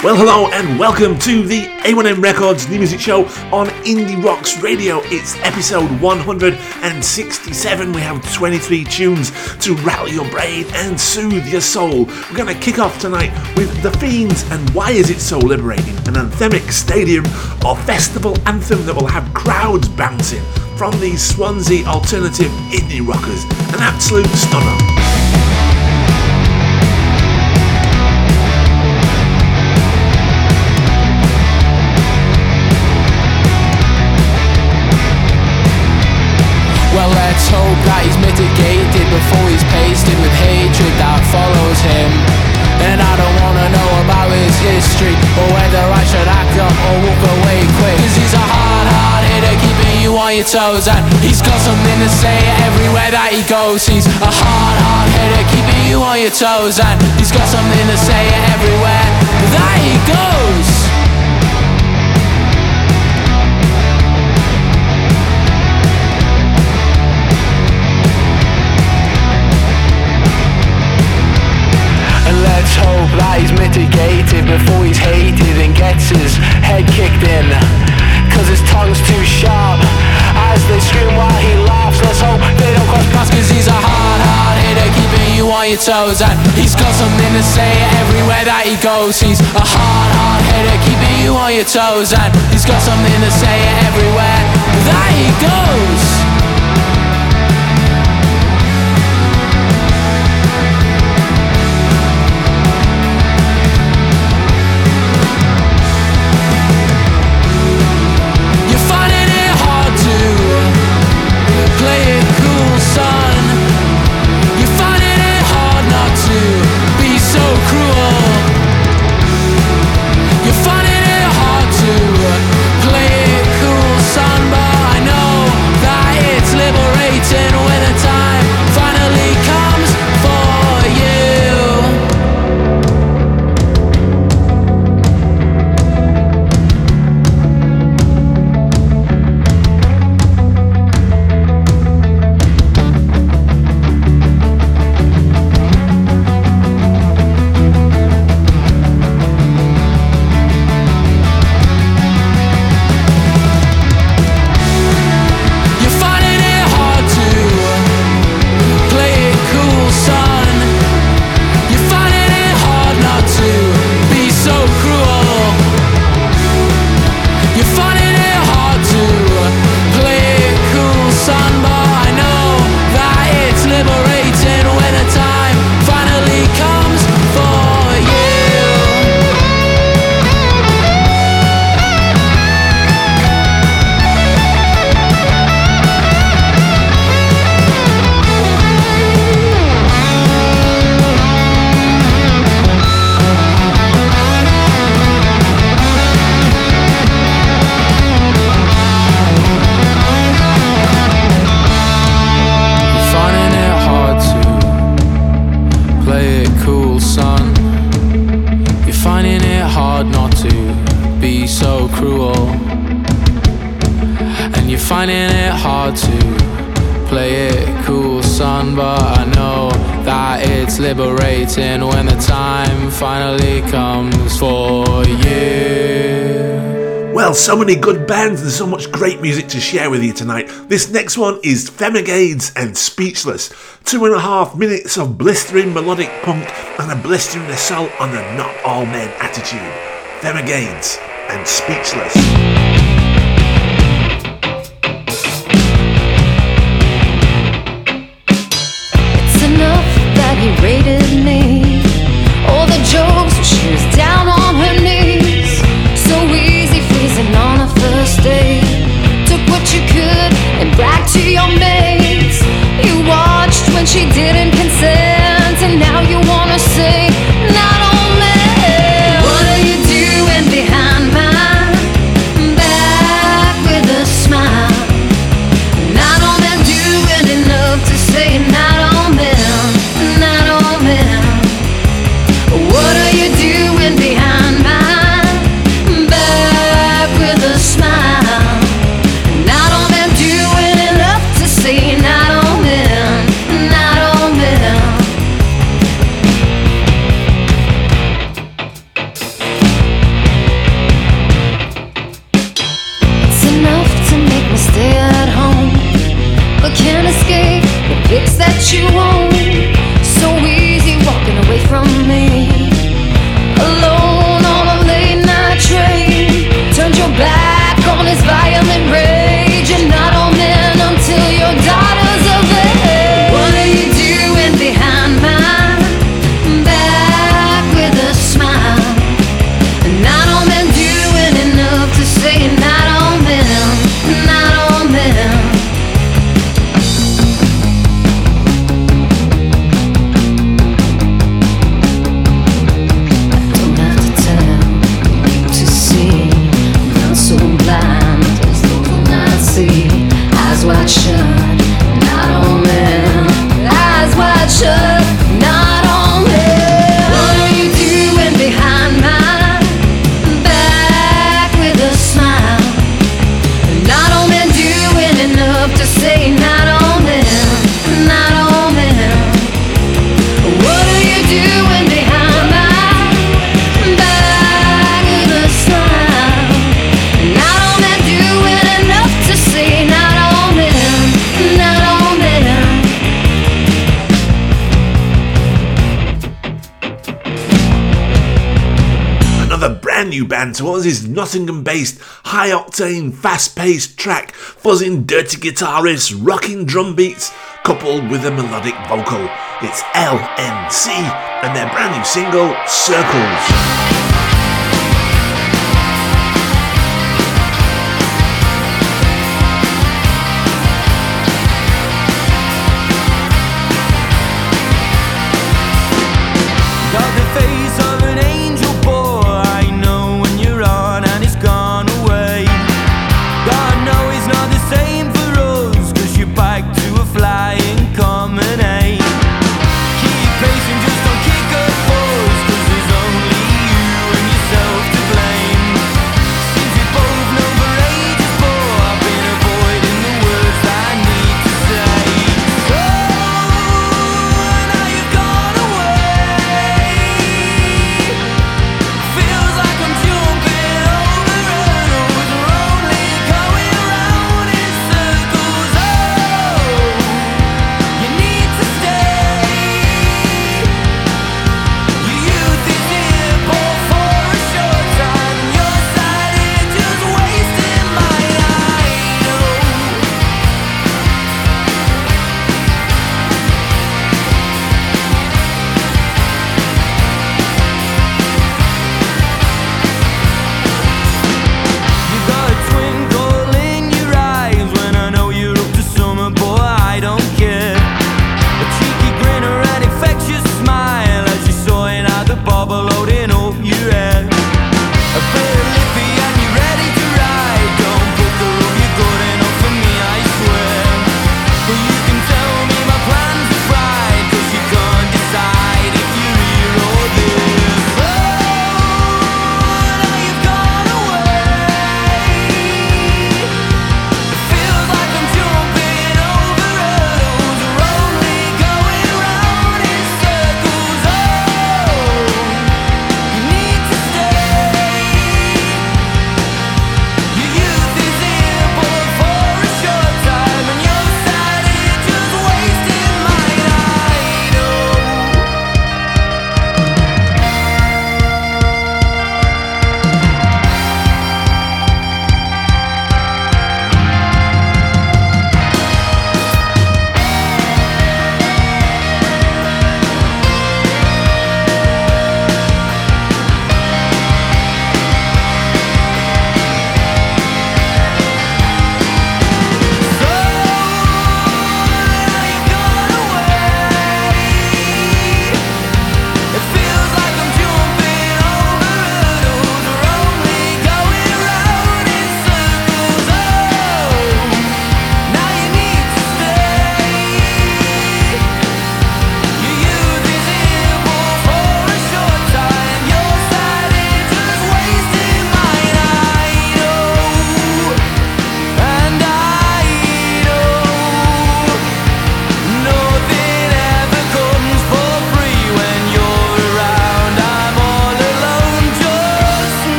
Well, hello and welcome to the A1M Records New Music Show on Indie Rocks Radio. It's episode 167. We have 23 tunes to rattle your brain and soothe your soul. We're going to kick off tonight with The Fiends and Why Is It So Liberating? An anthemic stadium or festival anthem that will have crowds bouncing from these Swansea alternative indie rockers. An absolute stunner. Whether I should act up or walk away quick. Cause he's a hard, hard hitter keeping you on your toes. And he's got something to say everywhere that he goes. He's a hard, hard hitter keeping you on your toes. And he's got something to say everywhere that he goes. That he's mitigated before he's hated and gets his head kicked in. Cause his tongue's too sharp as they scream while he laughs. Let's hope they don't cross paths cause he's a hard, hard hitter keeping you on your toes. And he's got something to say everywhere that he goes. He's a hard, hard hitter keeping you on your toes. And he's got something to say everywhere that he goes. So many good bands and so much great music to share with you tonight. This next one is Femegades and Speechless. Two and a half minutes of blistering melodic punk and a blistering assault on the not all men attitude. Femegades and Speechless. Nottingham based, high octane, fast paced track, fuzzing dirty guitar riffs, rocking drum beats, coupled with a melodic vocal. It's LNC and their brand new single, Circles.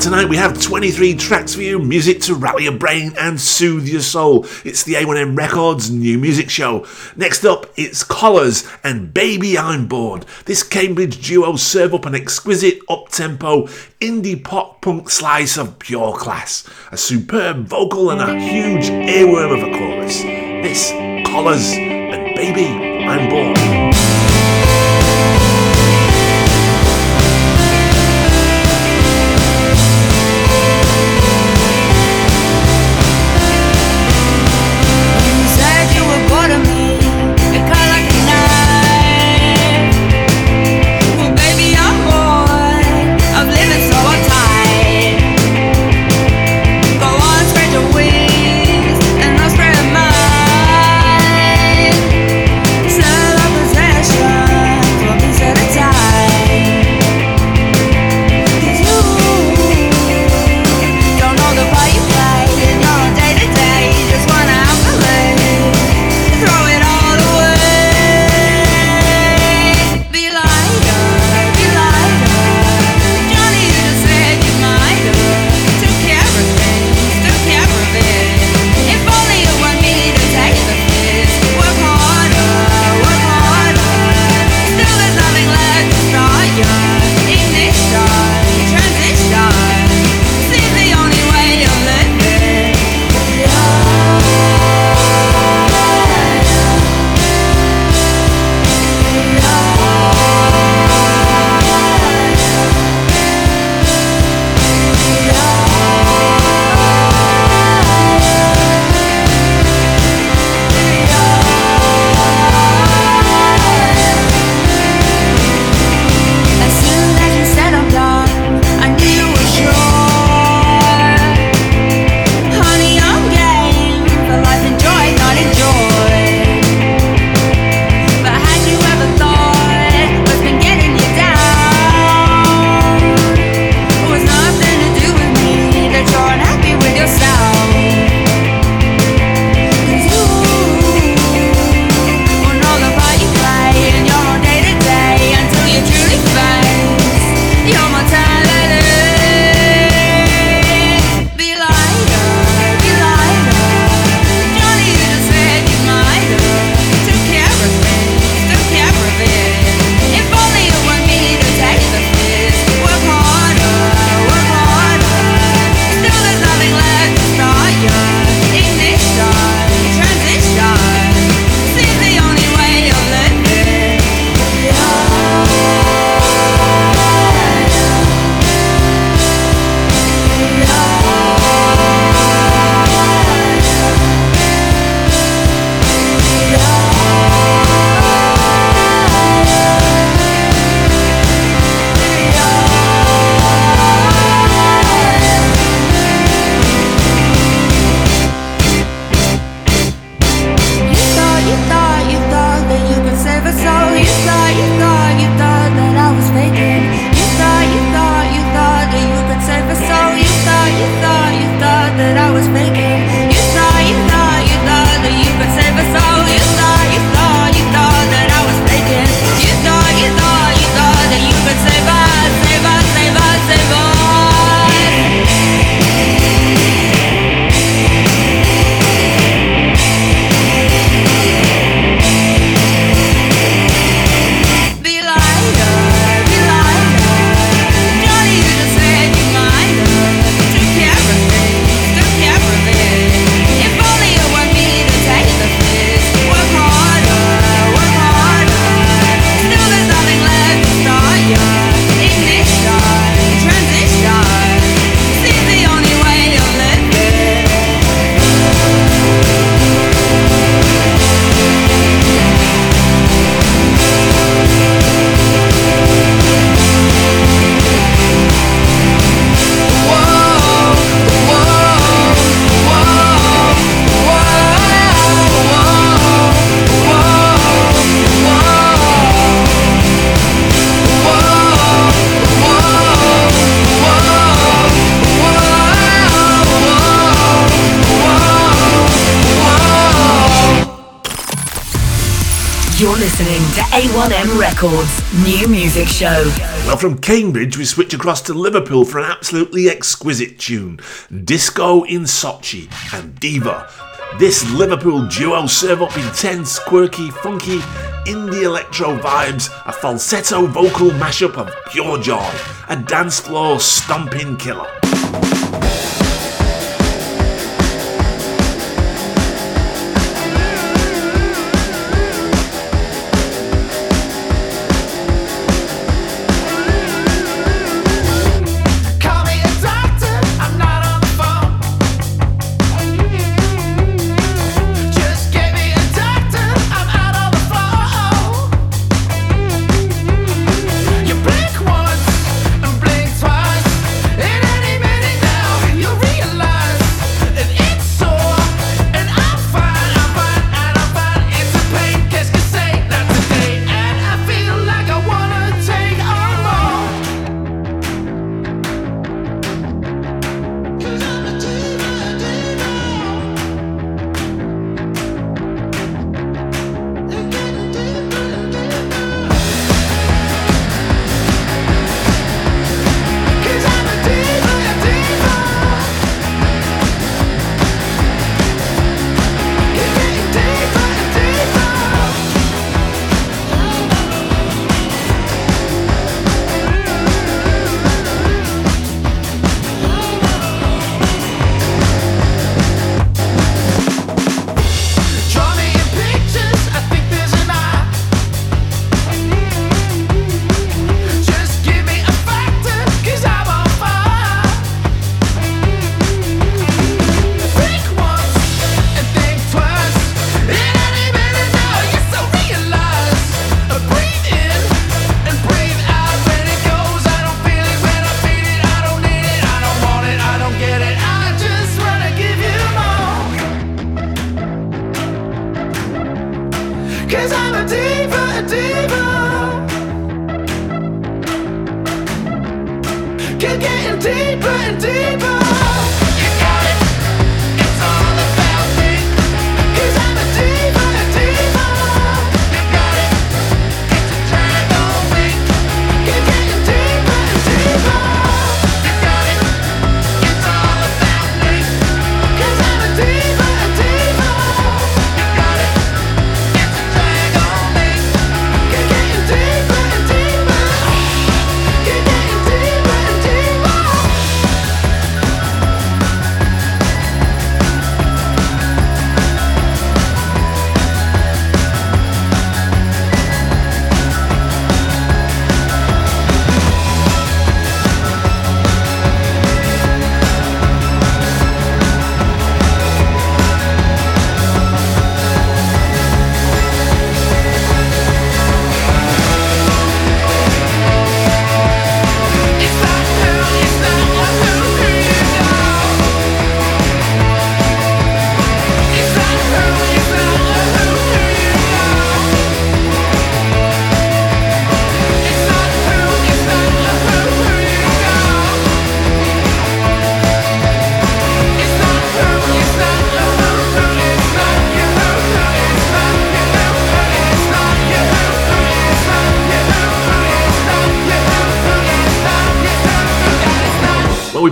Tonight we have 23 tracks for you, music to rally your brain and soothe your soul. It's the A1M Records new music show. Next up, it's Collars and Baby I'm Bored. This Cambridge duo serve up an exquisite up-tempo indie pop punk slice of pure class. A superb vocal and a huge earworm of a chorus. This Collars and Baby I'm Bored. Music Show. Well, from Cambridge, we switch across to Liverpool for an absolutely exquisite tune Disco in Sochi and Diva. This Liverpool duo serve up intense, quirky, funky, indie electro vibes, a falsetto vocal mashup of pure joy, a dance floor stomping killer.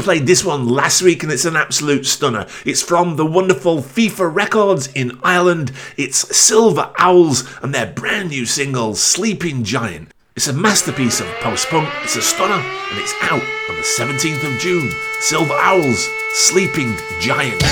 Played this one last week and it's an absolute stunner. It's from the wonderful FIFA Records in Ireland. It's Silver Owls and their brand new single, Sleeping Giant. It's a masterpiece of post punk, it's a stunner, and it's out on the 17th of June. Silver Owls, Sleeping Giant.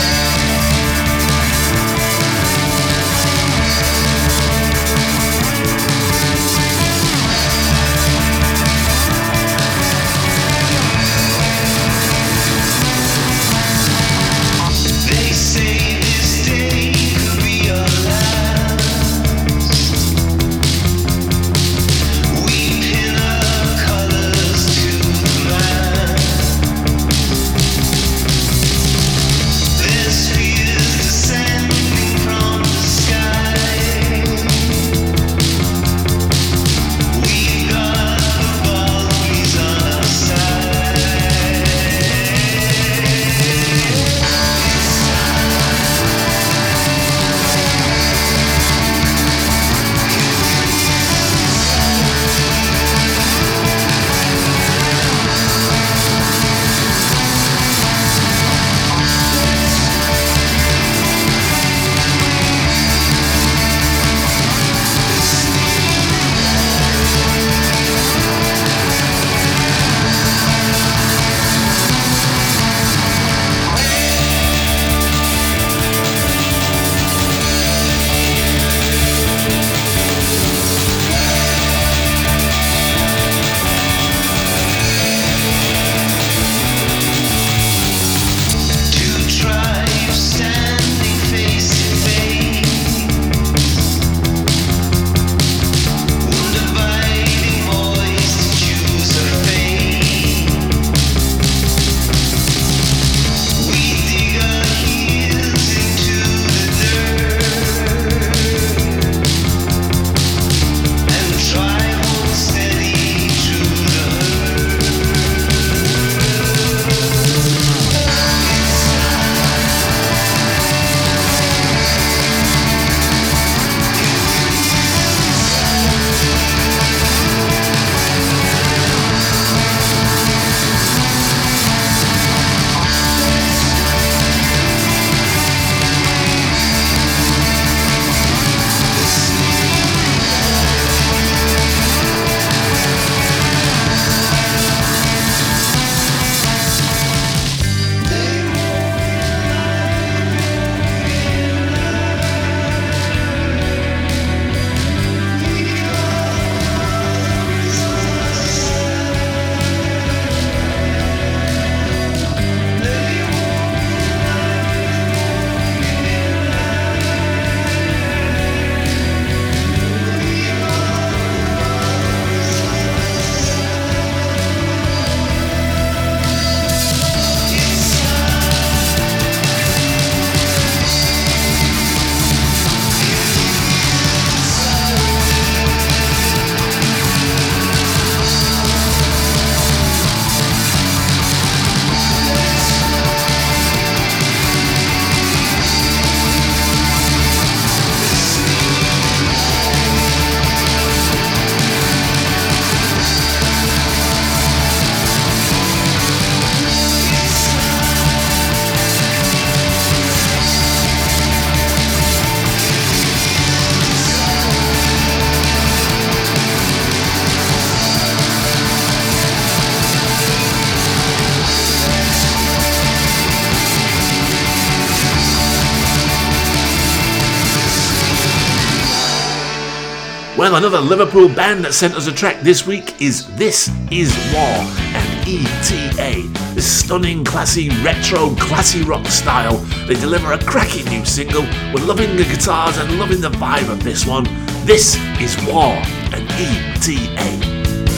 Well, another Liverpool band that sent us a track this week is This Is War and ETA. Stunning, classy, retro, classy rock style. They deliver a cracking new single. We're loving the guitars and loving the vibe of this one. This is War and ETA.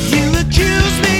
You accuse me.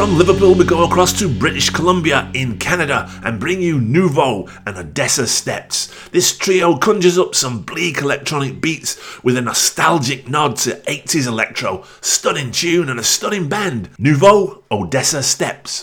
from Liverpool, we go across to British Columbia in Canada and bring you Nouveaux and Odesa Steps. This trio conjures up some bleak electronic beats with a nostalgic nod to 80s electro. Stunning tune and a stunning band. Nouveaux, Odesa Steps.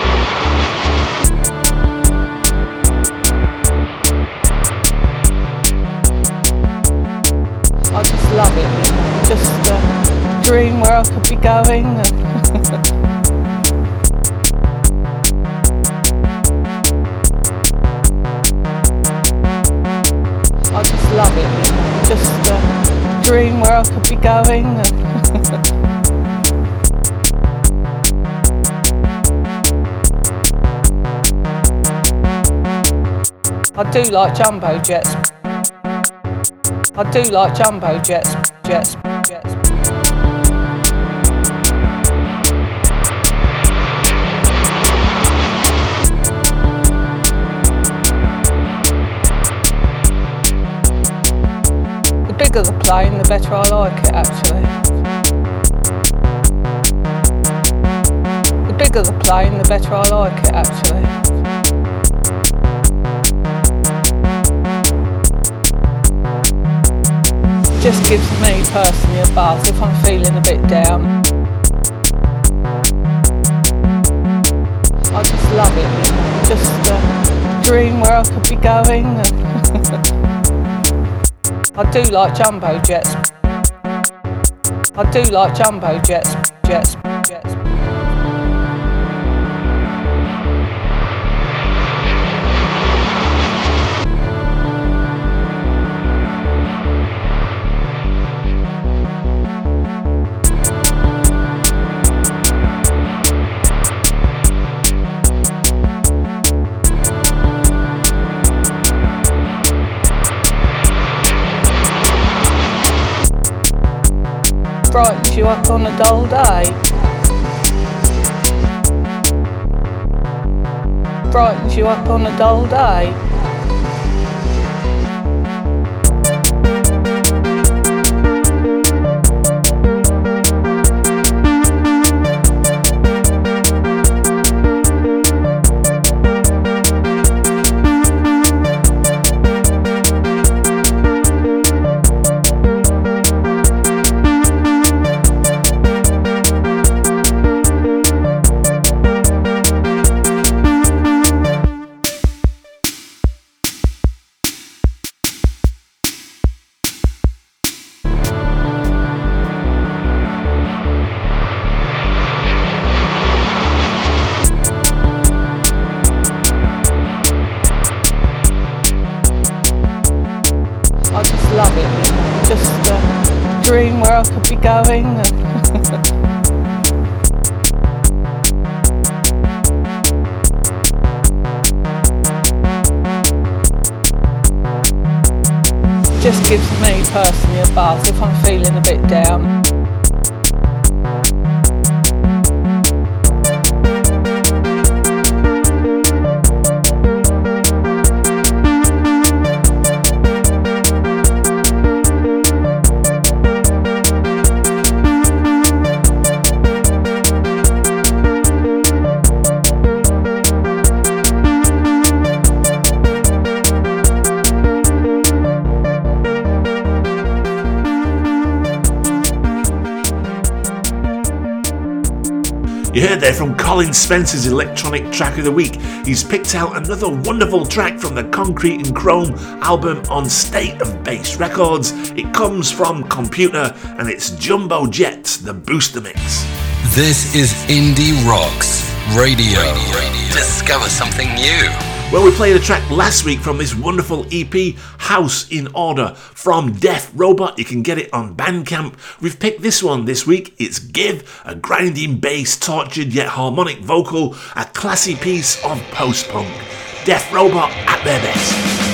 Dream where I could be going. I do like jumbo jets. I do like jumbo jets, jets, jets. Bigger the plane, the better I like it actually. The bigger the plane, the better I like it actually. just gives me personally a buzz if I'm feeling a bit down. I just love it. Just a dream where I could be going. I do like jumbo jets. I do like jumbo jets, jets, jets. Brightens you up on a dull day. Brightens you up on a dull day. Just gives me personally a buzz if I'm feeling a bit down. You heard there from Colin Spencer's electronic track of the week. He's picked out another wonderful track from the Concrete and Chrome album on State of Bass Records. It comes from Komputer and it's Jumbo Jets, the booster mix. This is Indie Rocks Radio. Discover something new. Well, we played a track last week from this wonderful EP, House in Order, from Def Robot. You can get it on Bandcamp. We've picked this one this week. It's Give, a grinding bass, tortured yet harmonic vocal, a classy piece of post punk. Def Robot at their best.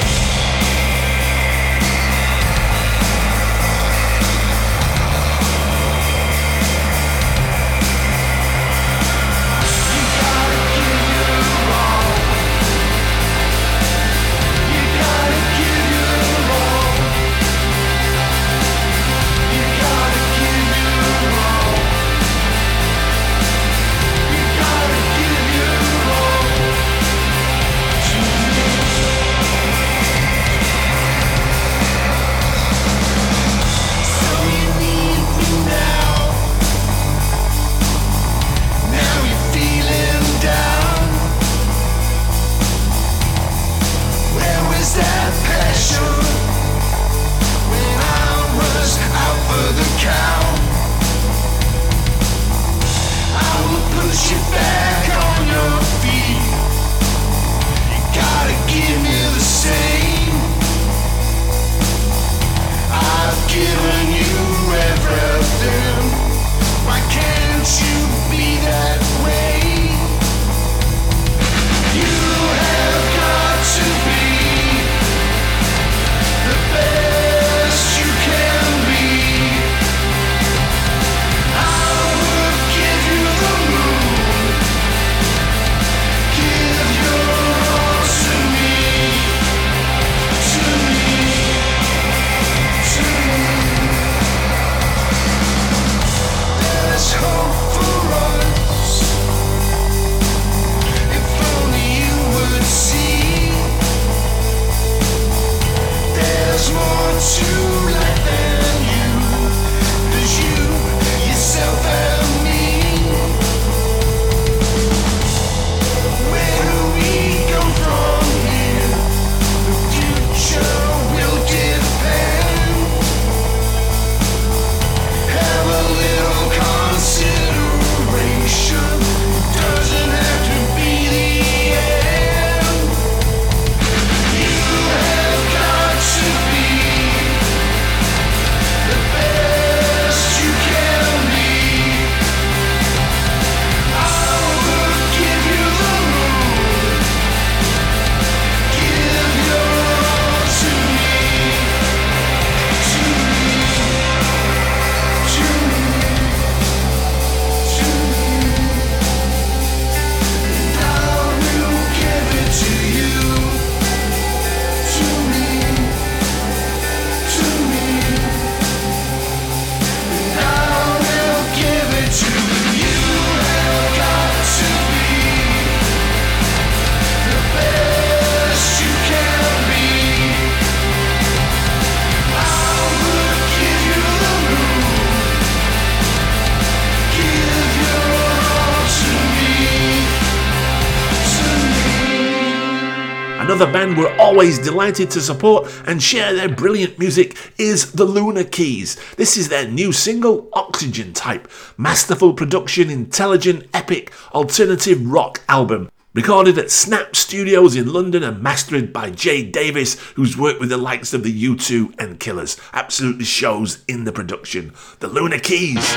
always delighted to support and share their brilliant music is the Lunar Keys. This is their new single, Oxygen Type, masterful production, intelligent, epic, alternative rock album. Recorded at Snap Studios in London and mastered by Jay Davis, who's worked with the likes of the U2 and Killers. Absolutely shows in the production. The Lunar Keys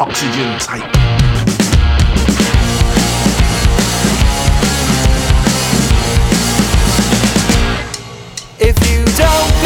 Oxygen Type. so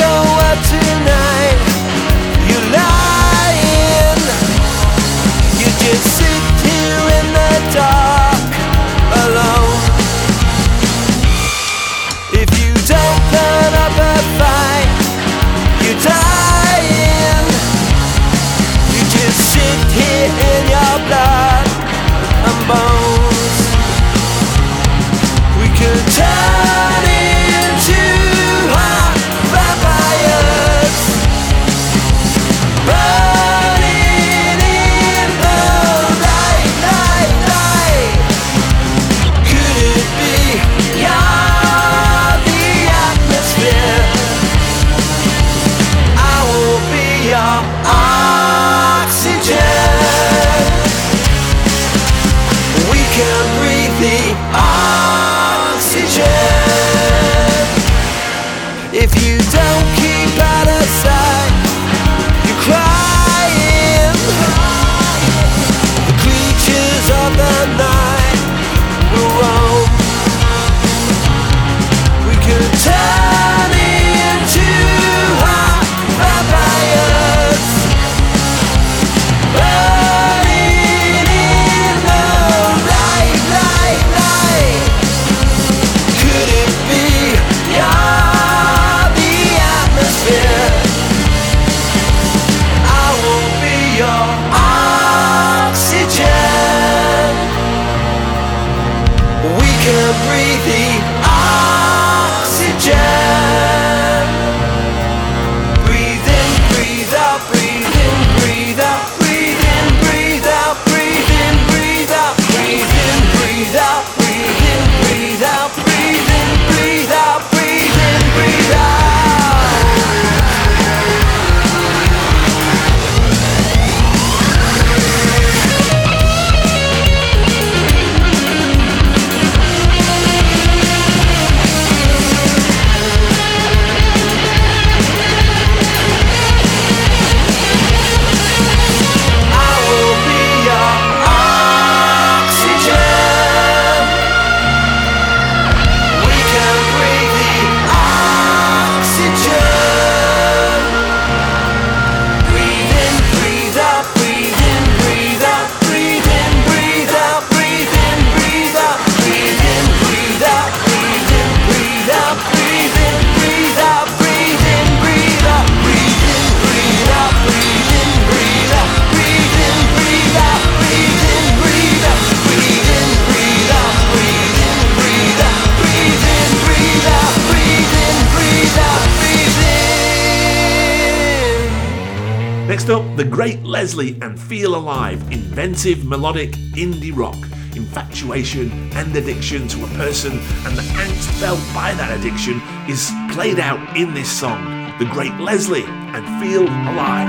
the great Leslie and feel alive, inventive, melodic indie rock, infatuation and addiction to a person, and the angst felt by that addiction is played out in this song, The Great Leslie and Feel Alive.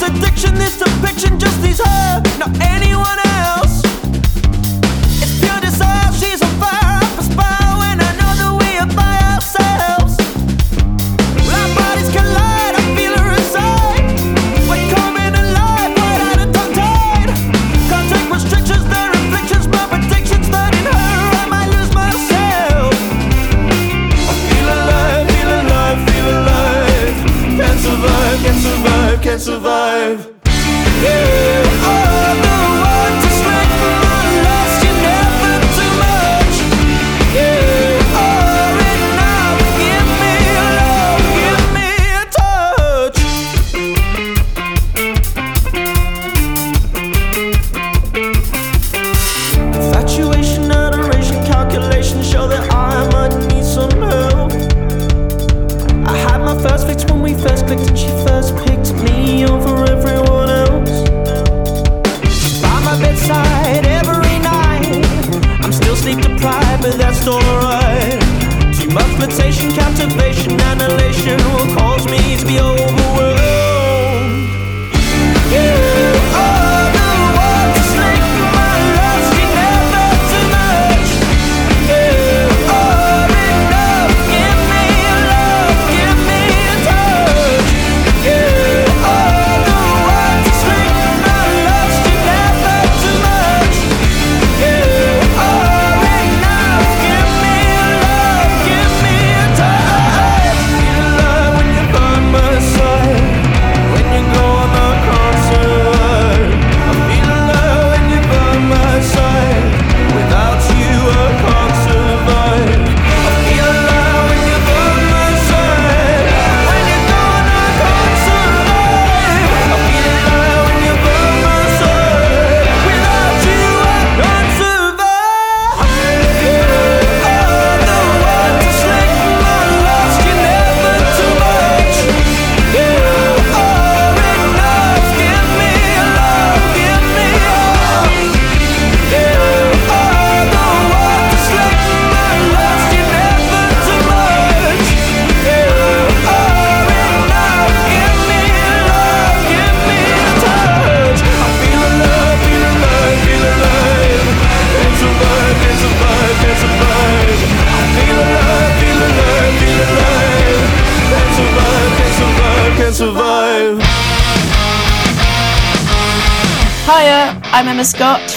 addiction, this depiction just these her, not anyone else. can survive. Yeah, oh.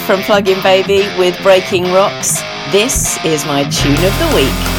from Pluggin' Baby with Breaking Rocks. This is my tune of the week.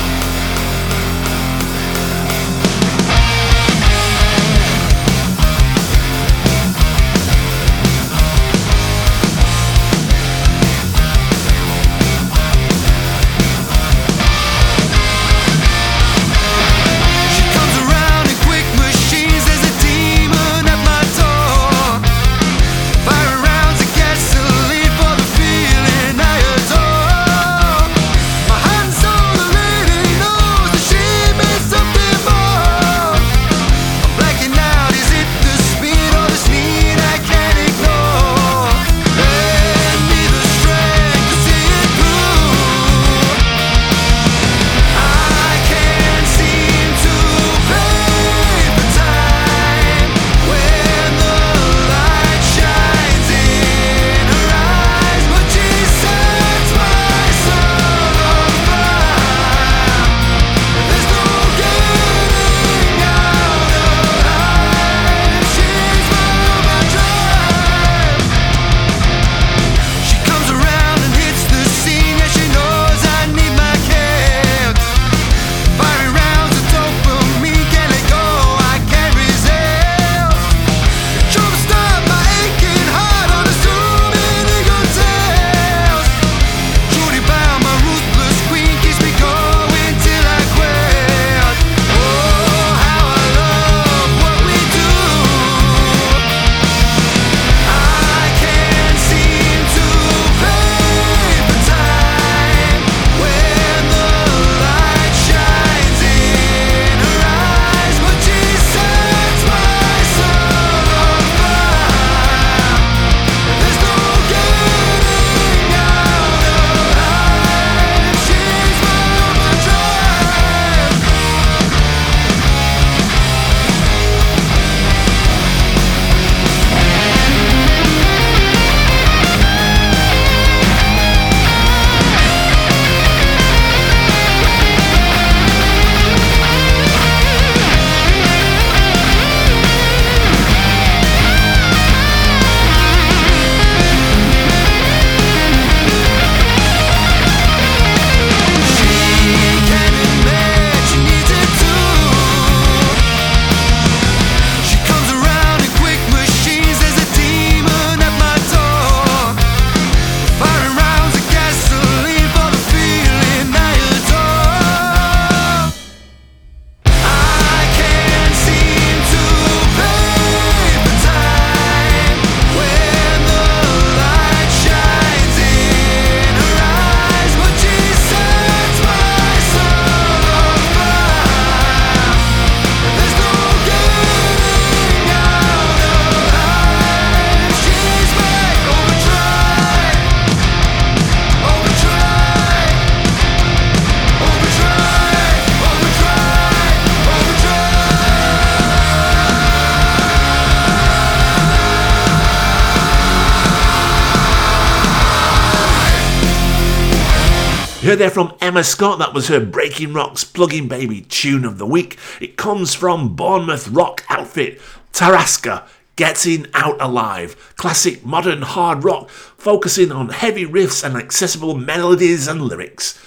Heard there from Emma Scott, that was her Breaking Rocks Pluggin' Baby tune of the week. It comes from Bournemouth rock outfit Tarraska. Getting Out Alive, classic modern hard rock focusing on heavy riffs and accessible melodies and lyrics.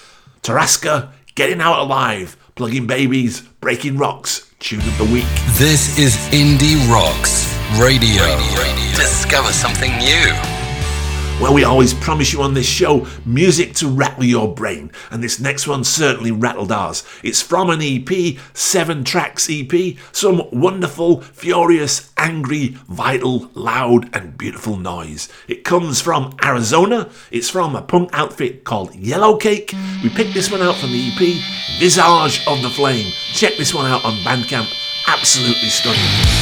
Tarraska, Getting Out Alive, Pluggin' Baby's, Breaking Rocks, tune of the week. This is Indie Rocks Radio. Discover something new. Well, we always promise you on this show music to rattle your brain, and this next one certainly rattled ours. It's from an EP, seven tracks EP, some wonderful, furious, angry, vital, loud, and beautiful noise. It comes from Arizona, it's from a punk outfit called Yellowcake. We picked this one out from the EP, Visage of the Flame. Check this one out on Bandcamp, absolutely stunning.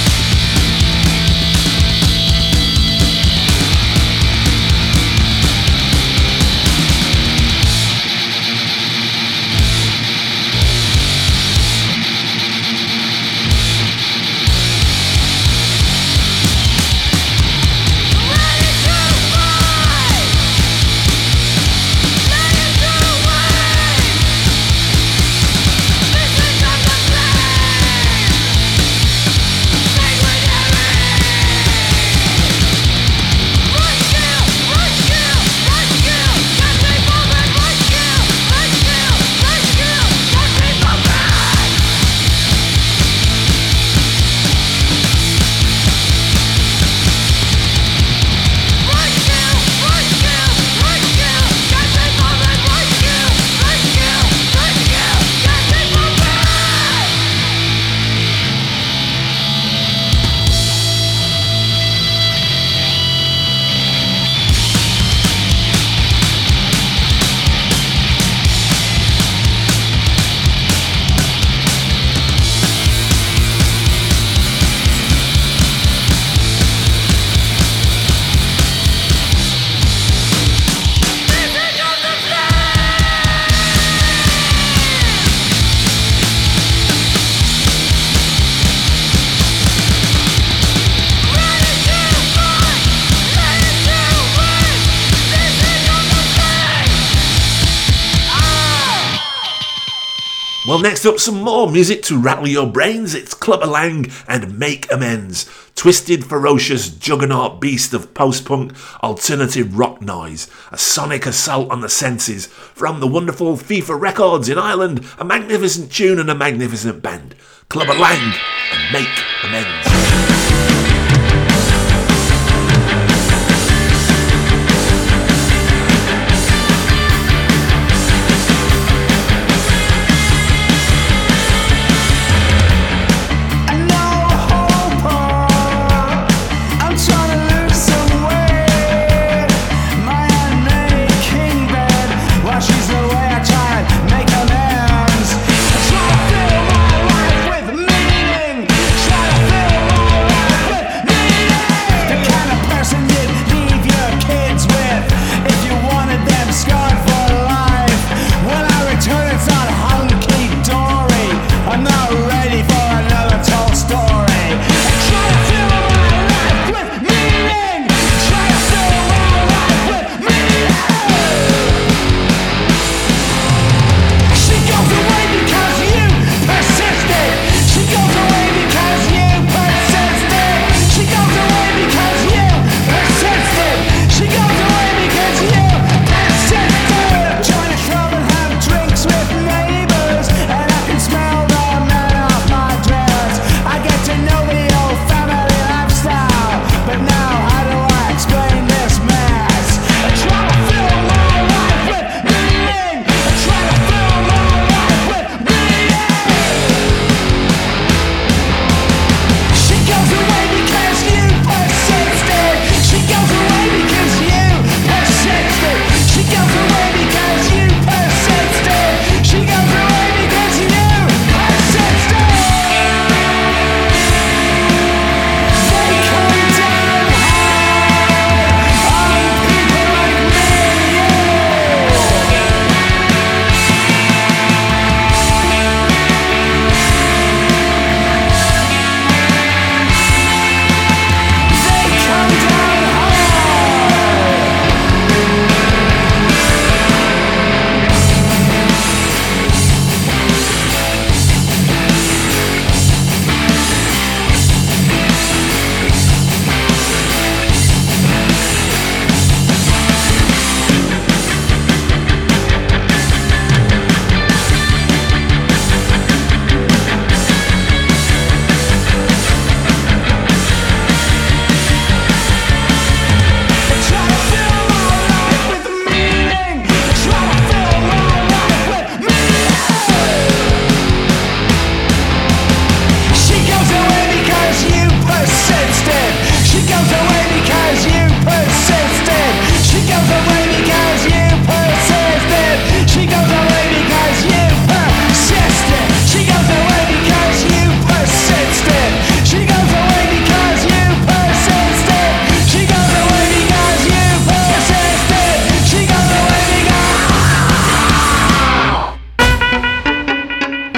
Next up, some more music to rattle your brains. It's Klubber Lang and Make Amends. Twisted, ferocious juggernaut beast of post punk alternative rock noise. A sonic assault on the senses from the wonderful FIFA Records in Ireland. A magnificent tune and a magnificent band. Klubber Lang and Make Amends.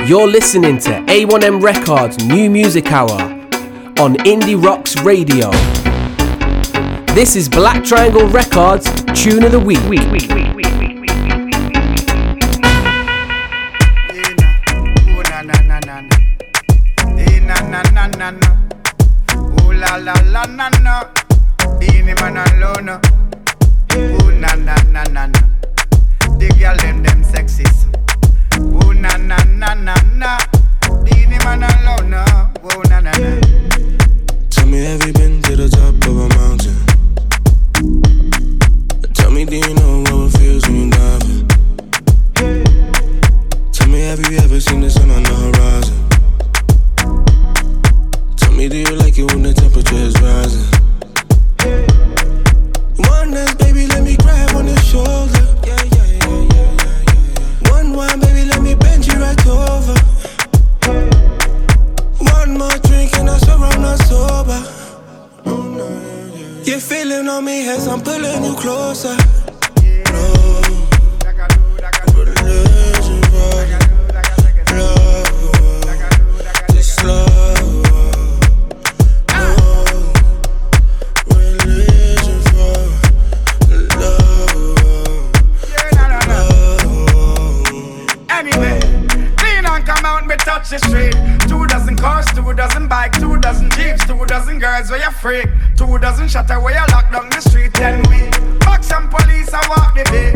You're listening to A1M Records New Music Hour on Indie Rocks Radio. This is Black Triangle Records Tune of the Week. Eh na na na. The girl them them. Na na na na na. Beenie man alone. Ooh na na na. Tell me, have you been to the top of a mountain? Tell me, do you know how it feels when you dive? Tell me, have you ever seen the sun on the horizon? Tell me, do you like it when the You're feeling on me as I'm pulling you closer. Touch. Two dozen cars, two dozen bike, two dozen jeeps, two dozen girls where you freak, two dozen shutter where you lock down the street. Then we box some police and walk the beat.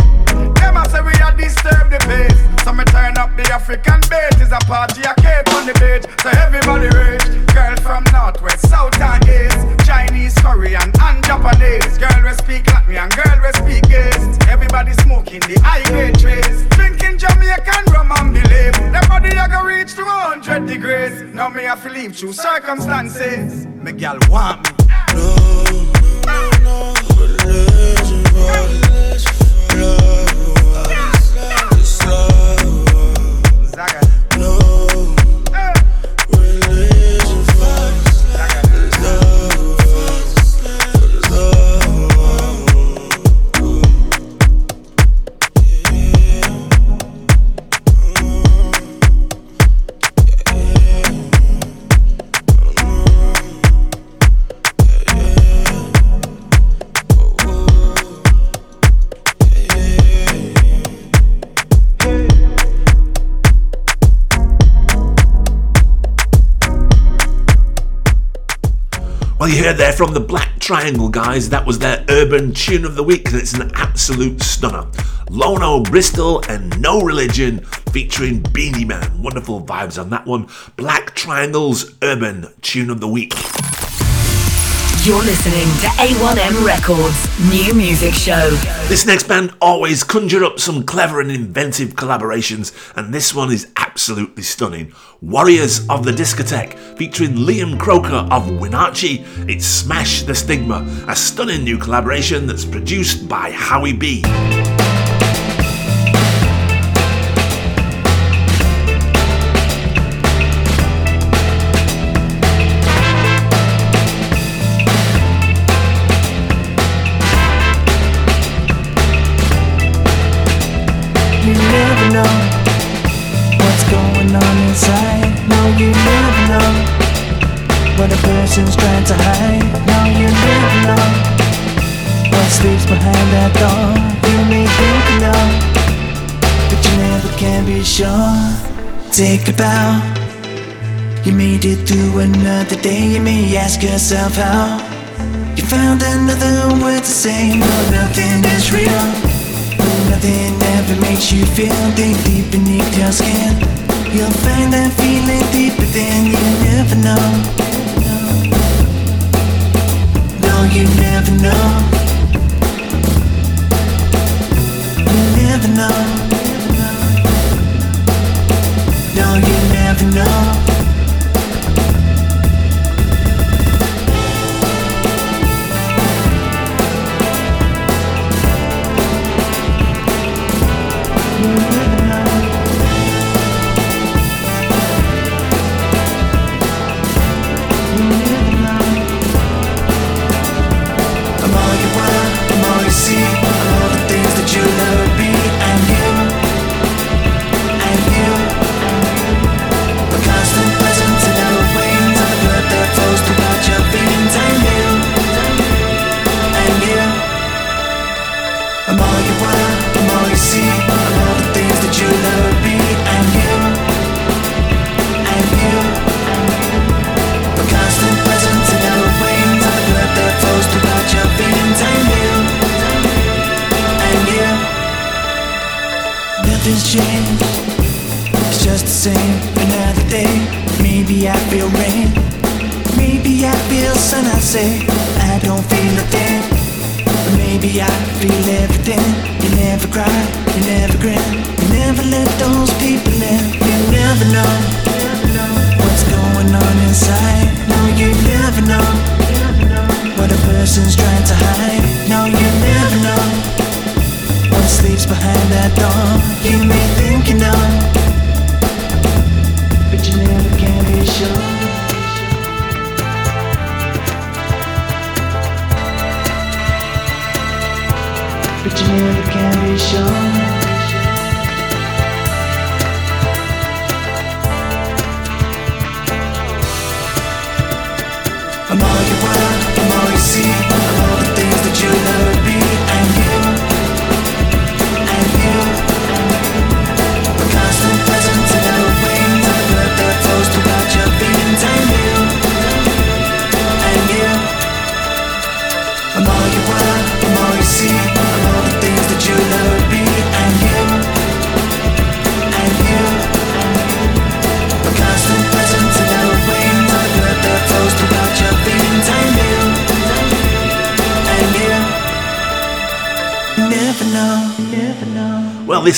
Them a say we a disturb the pace. So me turn up the African beat. Is a party a cape on the beach. So everybody rage. Girl from northwest, south and east. Chinese, Korean and Japanese. Girl we speak Latvian, girl we speak east. Everybody smoking the high grade trace. Drinking Jamaican rum and believe. The body a go reach to 100 degrees. Now me have to leave through circumstances. Me gal want me. Religion for love, you heard there from the Black Triangle guys. That was their urban tune of the week, and it's an absolute stunner. Lono, Bristol, and No Religion featuring Beenie Man. Wonderful vibes on that one. Black Triangle's urban tune of the week. You're listening to A1M Records New Music Show. This next band always conjure up some clever and inventive collaborations, and this one is absolutely stunning. Warriors of the Dystotheque, featuring Liam Croker of Winachi. It's Smash the Stigma, a stunning new collaboration that's produced by Howie B. what a person's trying to hide. No, you never know what sleeps behind that door. You may think you know, but you never can be sure. Take a bow. You made it through another day. You may ask yourself how. You found another word to say. No, nothing is real. Nothing ever makes you feel deep, deep beneath your skin. You'll find that feeling deeper than you never know. You never know. You never know. No, you never know.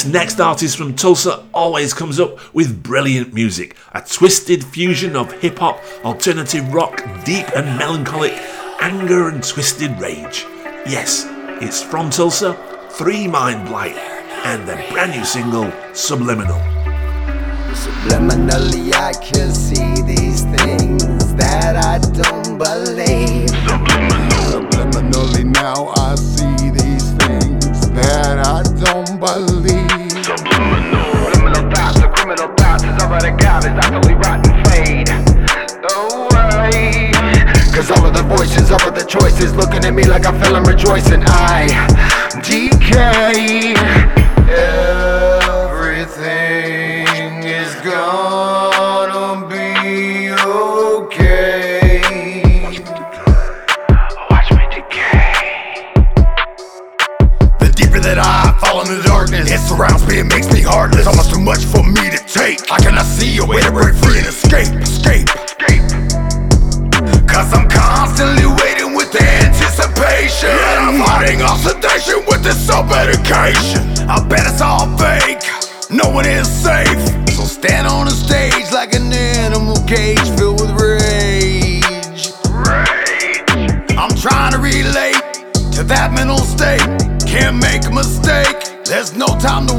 This next artist from Tulsa always comes up with brilliant music. A twisted fusion of hip hop, alternative rock, deep and melancholic, anger and twisted rage. Yes, it's from Tulsa, Three Mind Blight, and their brand new single, Subliminal. Subliminally, I can see these things that I don't believe. Subliminally, now I choices looking at me like I feel I'm rejoicing. I decay. I bet it's all fake, no one is safe. So stand on a stage like an animal cage filled with rage. Rage. I'm trying to relate to that mental state. Can't make a mistake, there's no time to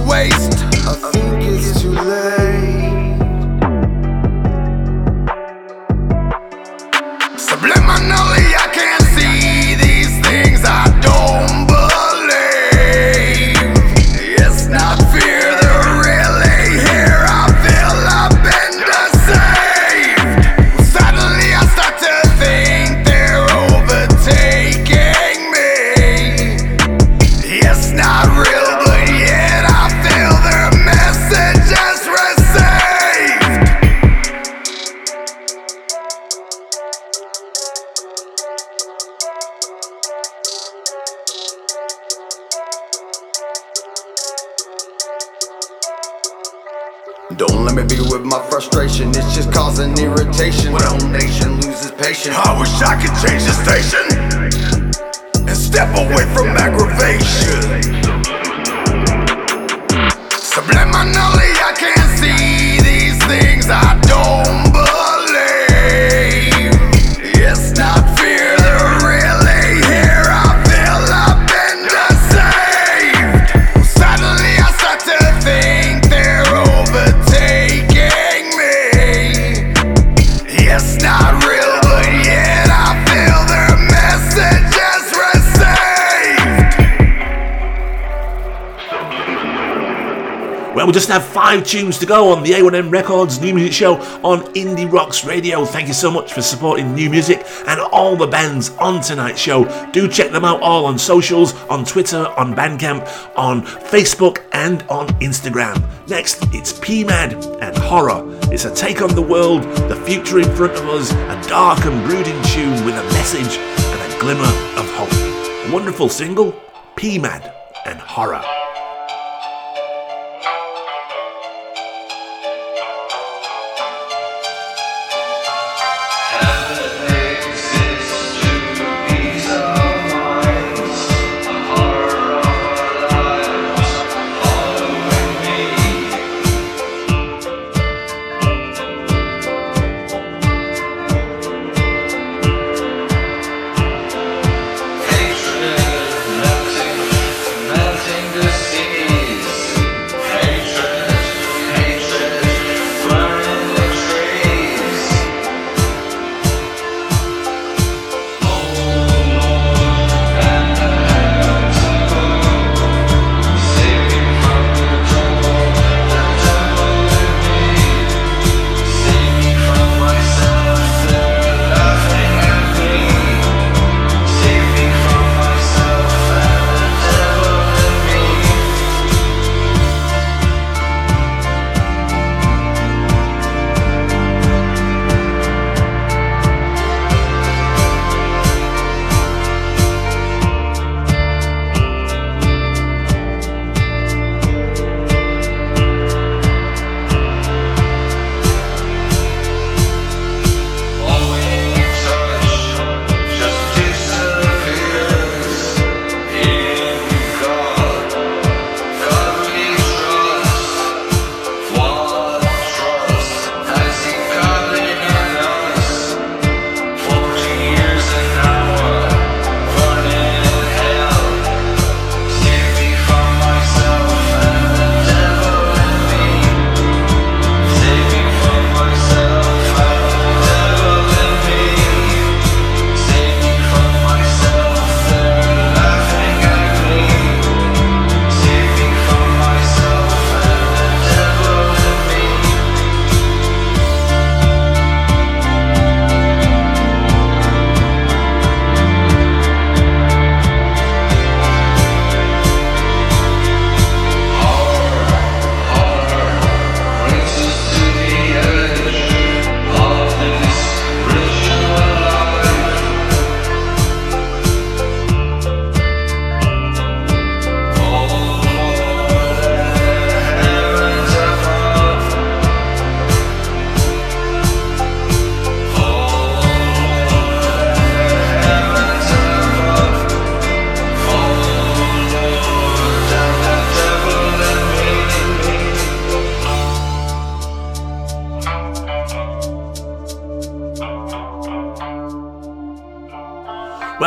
have five tunes to go on the A1M Records New Music Show on Indie Rocks Radio. Thank you so much for supporting new music and all the bands on tonight's show. Do check them out all on socials, on Twitter, on Bandcamp, on Facebook, and on Instagram. Next, it's PMAD and Horror. It's a take on the world, the future in front of us, a dark and brooding tune with a message and a glimmer of hope. A wonderful single, PMAD and Horror.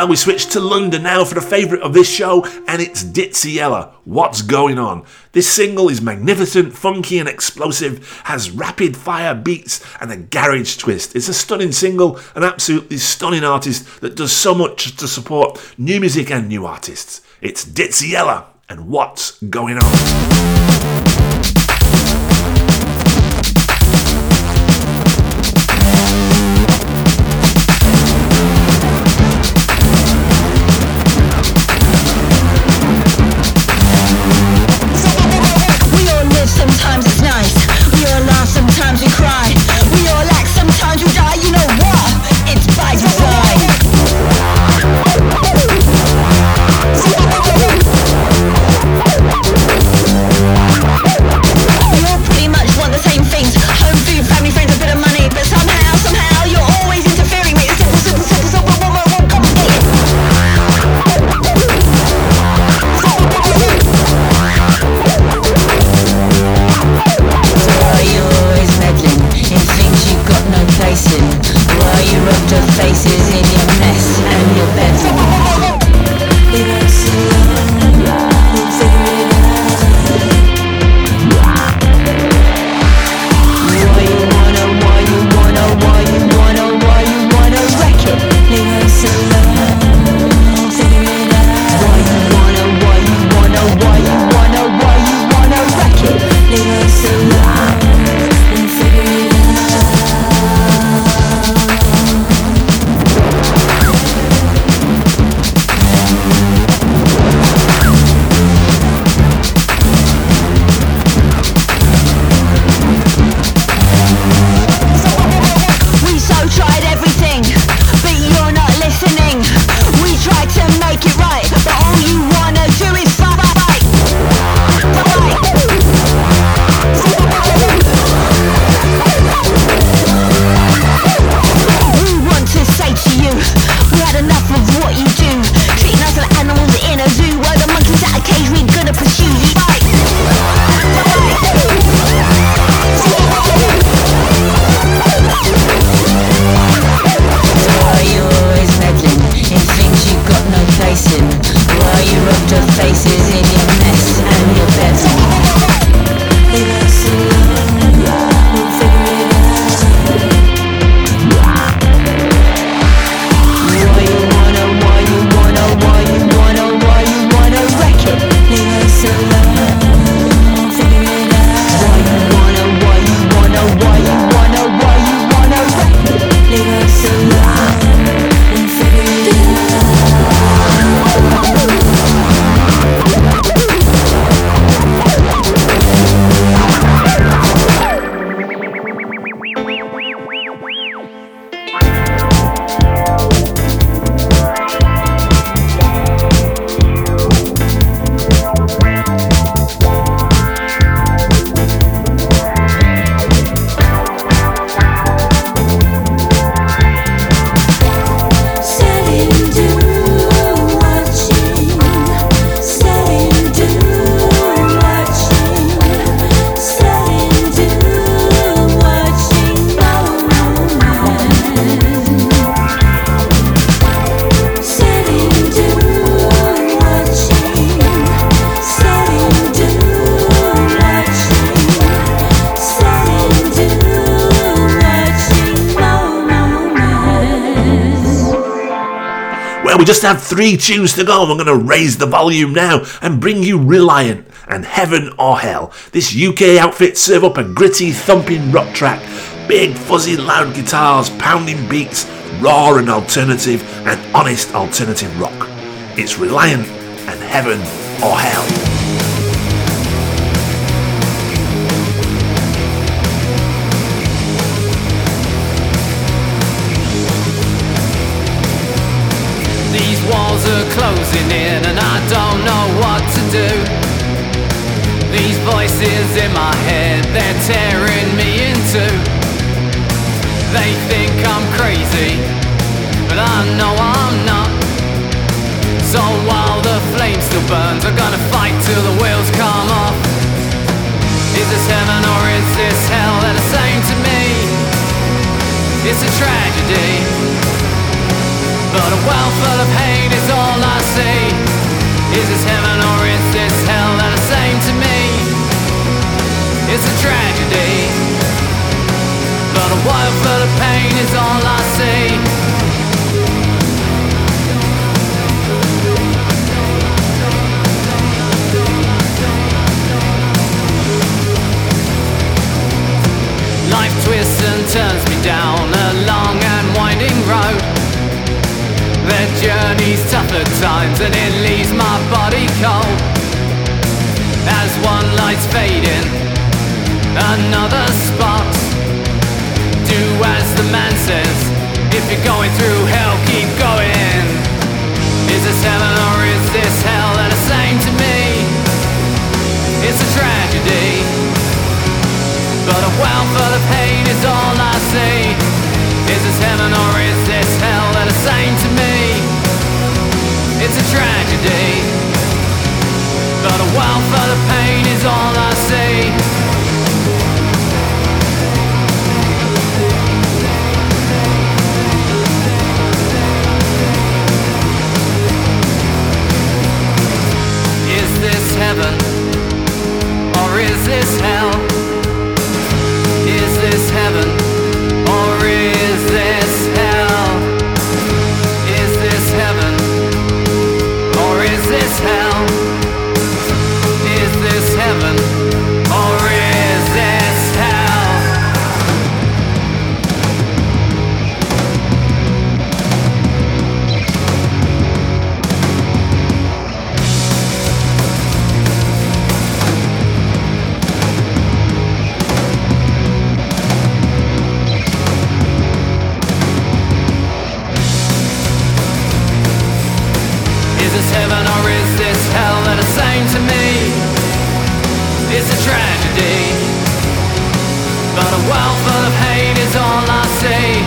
Well, we switch to London now for the favourite of this show, and it's Ditsea Yella. What's going on? This single is magnificent, funky, and explosive, has rapid fire beats and a garage twist. It's a stunning single, an absolutely stunning artist that does so much to support new music and new artists. It's Ditsea Yella and What's Going On. Have three tunes to go, we're going to raise the volume now and bring you Reliant and Heaven or Hell. This UK outfit serve up a gritty, thumping rock track, big, fuzzy, loud guitars, pounding beats, raw and alternative, and honest alternative rock. It's Reliant and Heaven or Hell. Closing in and I don't know what to do. These voices in my head, they're tearing me in two. They think I'm crazy, but I know I'm not. So while the flame still burns, I'm gonna fight till the wheels come off. Is this heaven or is this hell? They're the same to me. It's a tragedy. But a world full of hate is all I see. Is this heaven or is this hell? They're the same to me. It's a tragedy. But a world full of pain is all I see. Journey's tough at times and it leaves my body cold. As one light's fading, another sparks. Do as the man says. If you're going through hell, keep going. Is this heaven or is this hell? They're the same to me. It's a tragedy. But a well full of pain is all I see. Is this heaven or is this hell? They're the same to me. It's a tragedy. But a well full of pain is all I see. Is this heaven or is this hell? Is this heaven or is this hell? It's a tragedy. But a world full of hate is all I see.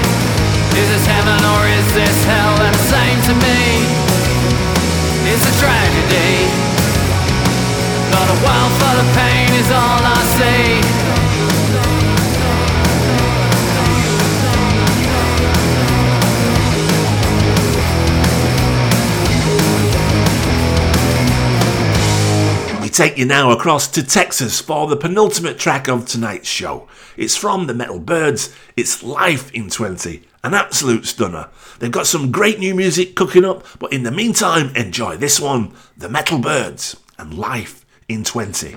Is this heaven or is this hell? They're the same to me. It's a tragedy. But a world full of pain is all I see. Take you now across to Texas for the penultimate track of tonight's show. It's from the Metal Byrds. It's Life in 20, an absolute stunner. They've got some great new music cooking up, but in the meantime, enjoy this one The Metal Byrds and Life in 20.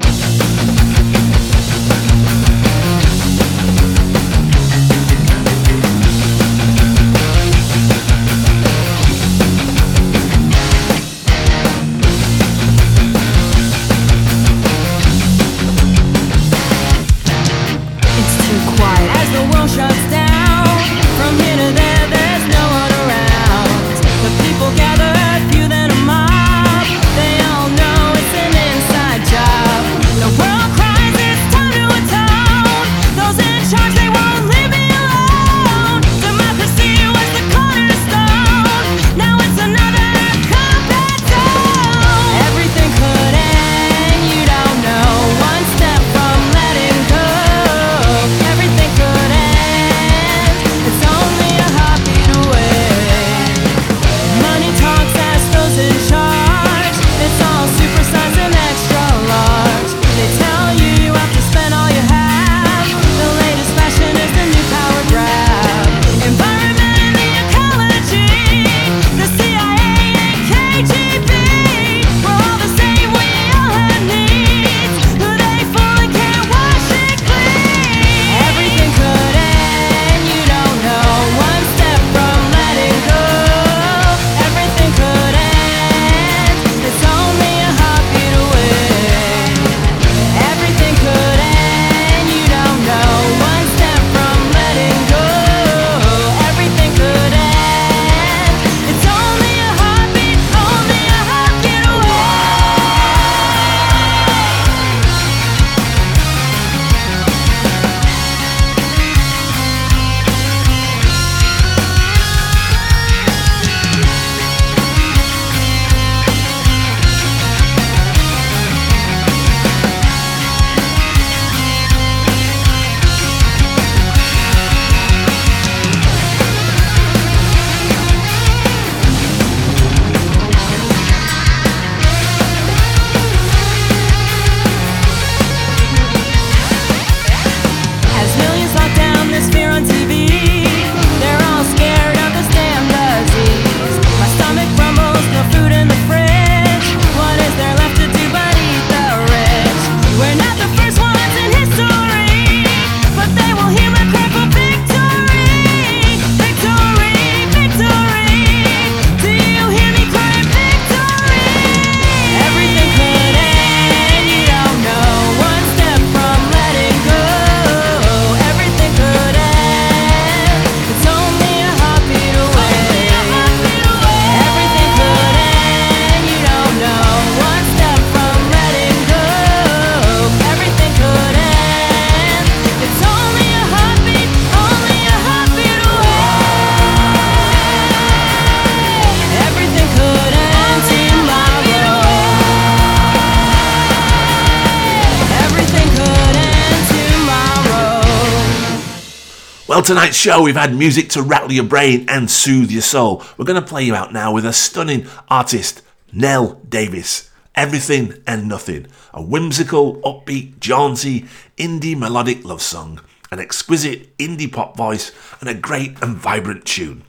On tonight's show, we've had music to rattle your brain and soothe your soul. We're going to play you out now with a stunning artist, Nell Davies. Everything and Nothing, a whimsical, upbeat, jaunty, indie melodic love song, an exquisite indie pop voice, and a great and vibrant tune.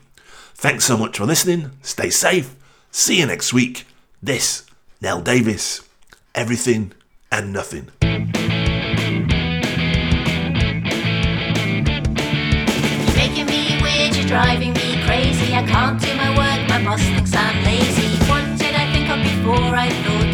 Thanks so much for listening. Stay safe. See you next week. This, Nell Davies, Everything and Nothing. Driving me crazy. I can't do my work. My boss thinks I'm lazy. What did I think of before I thought?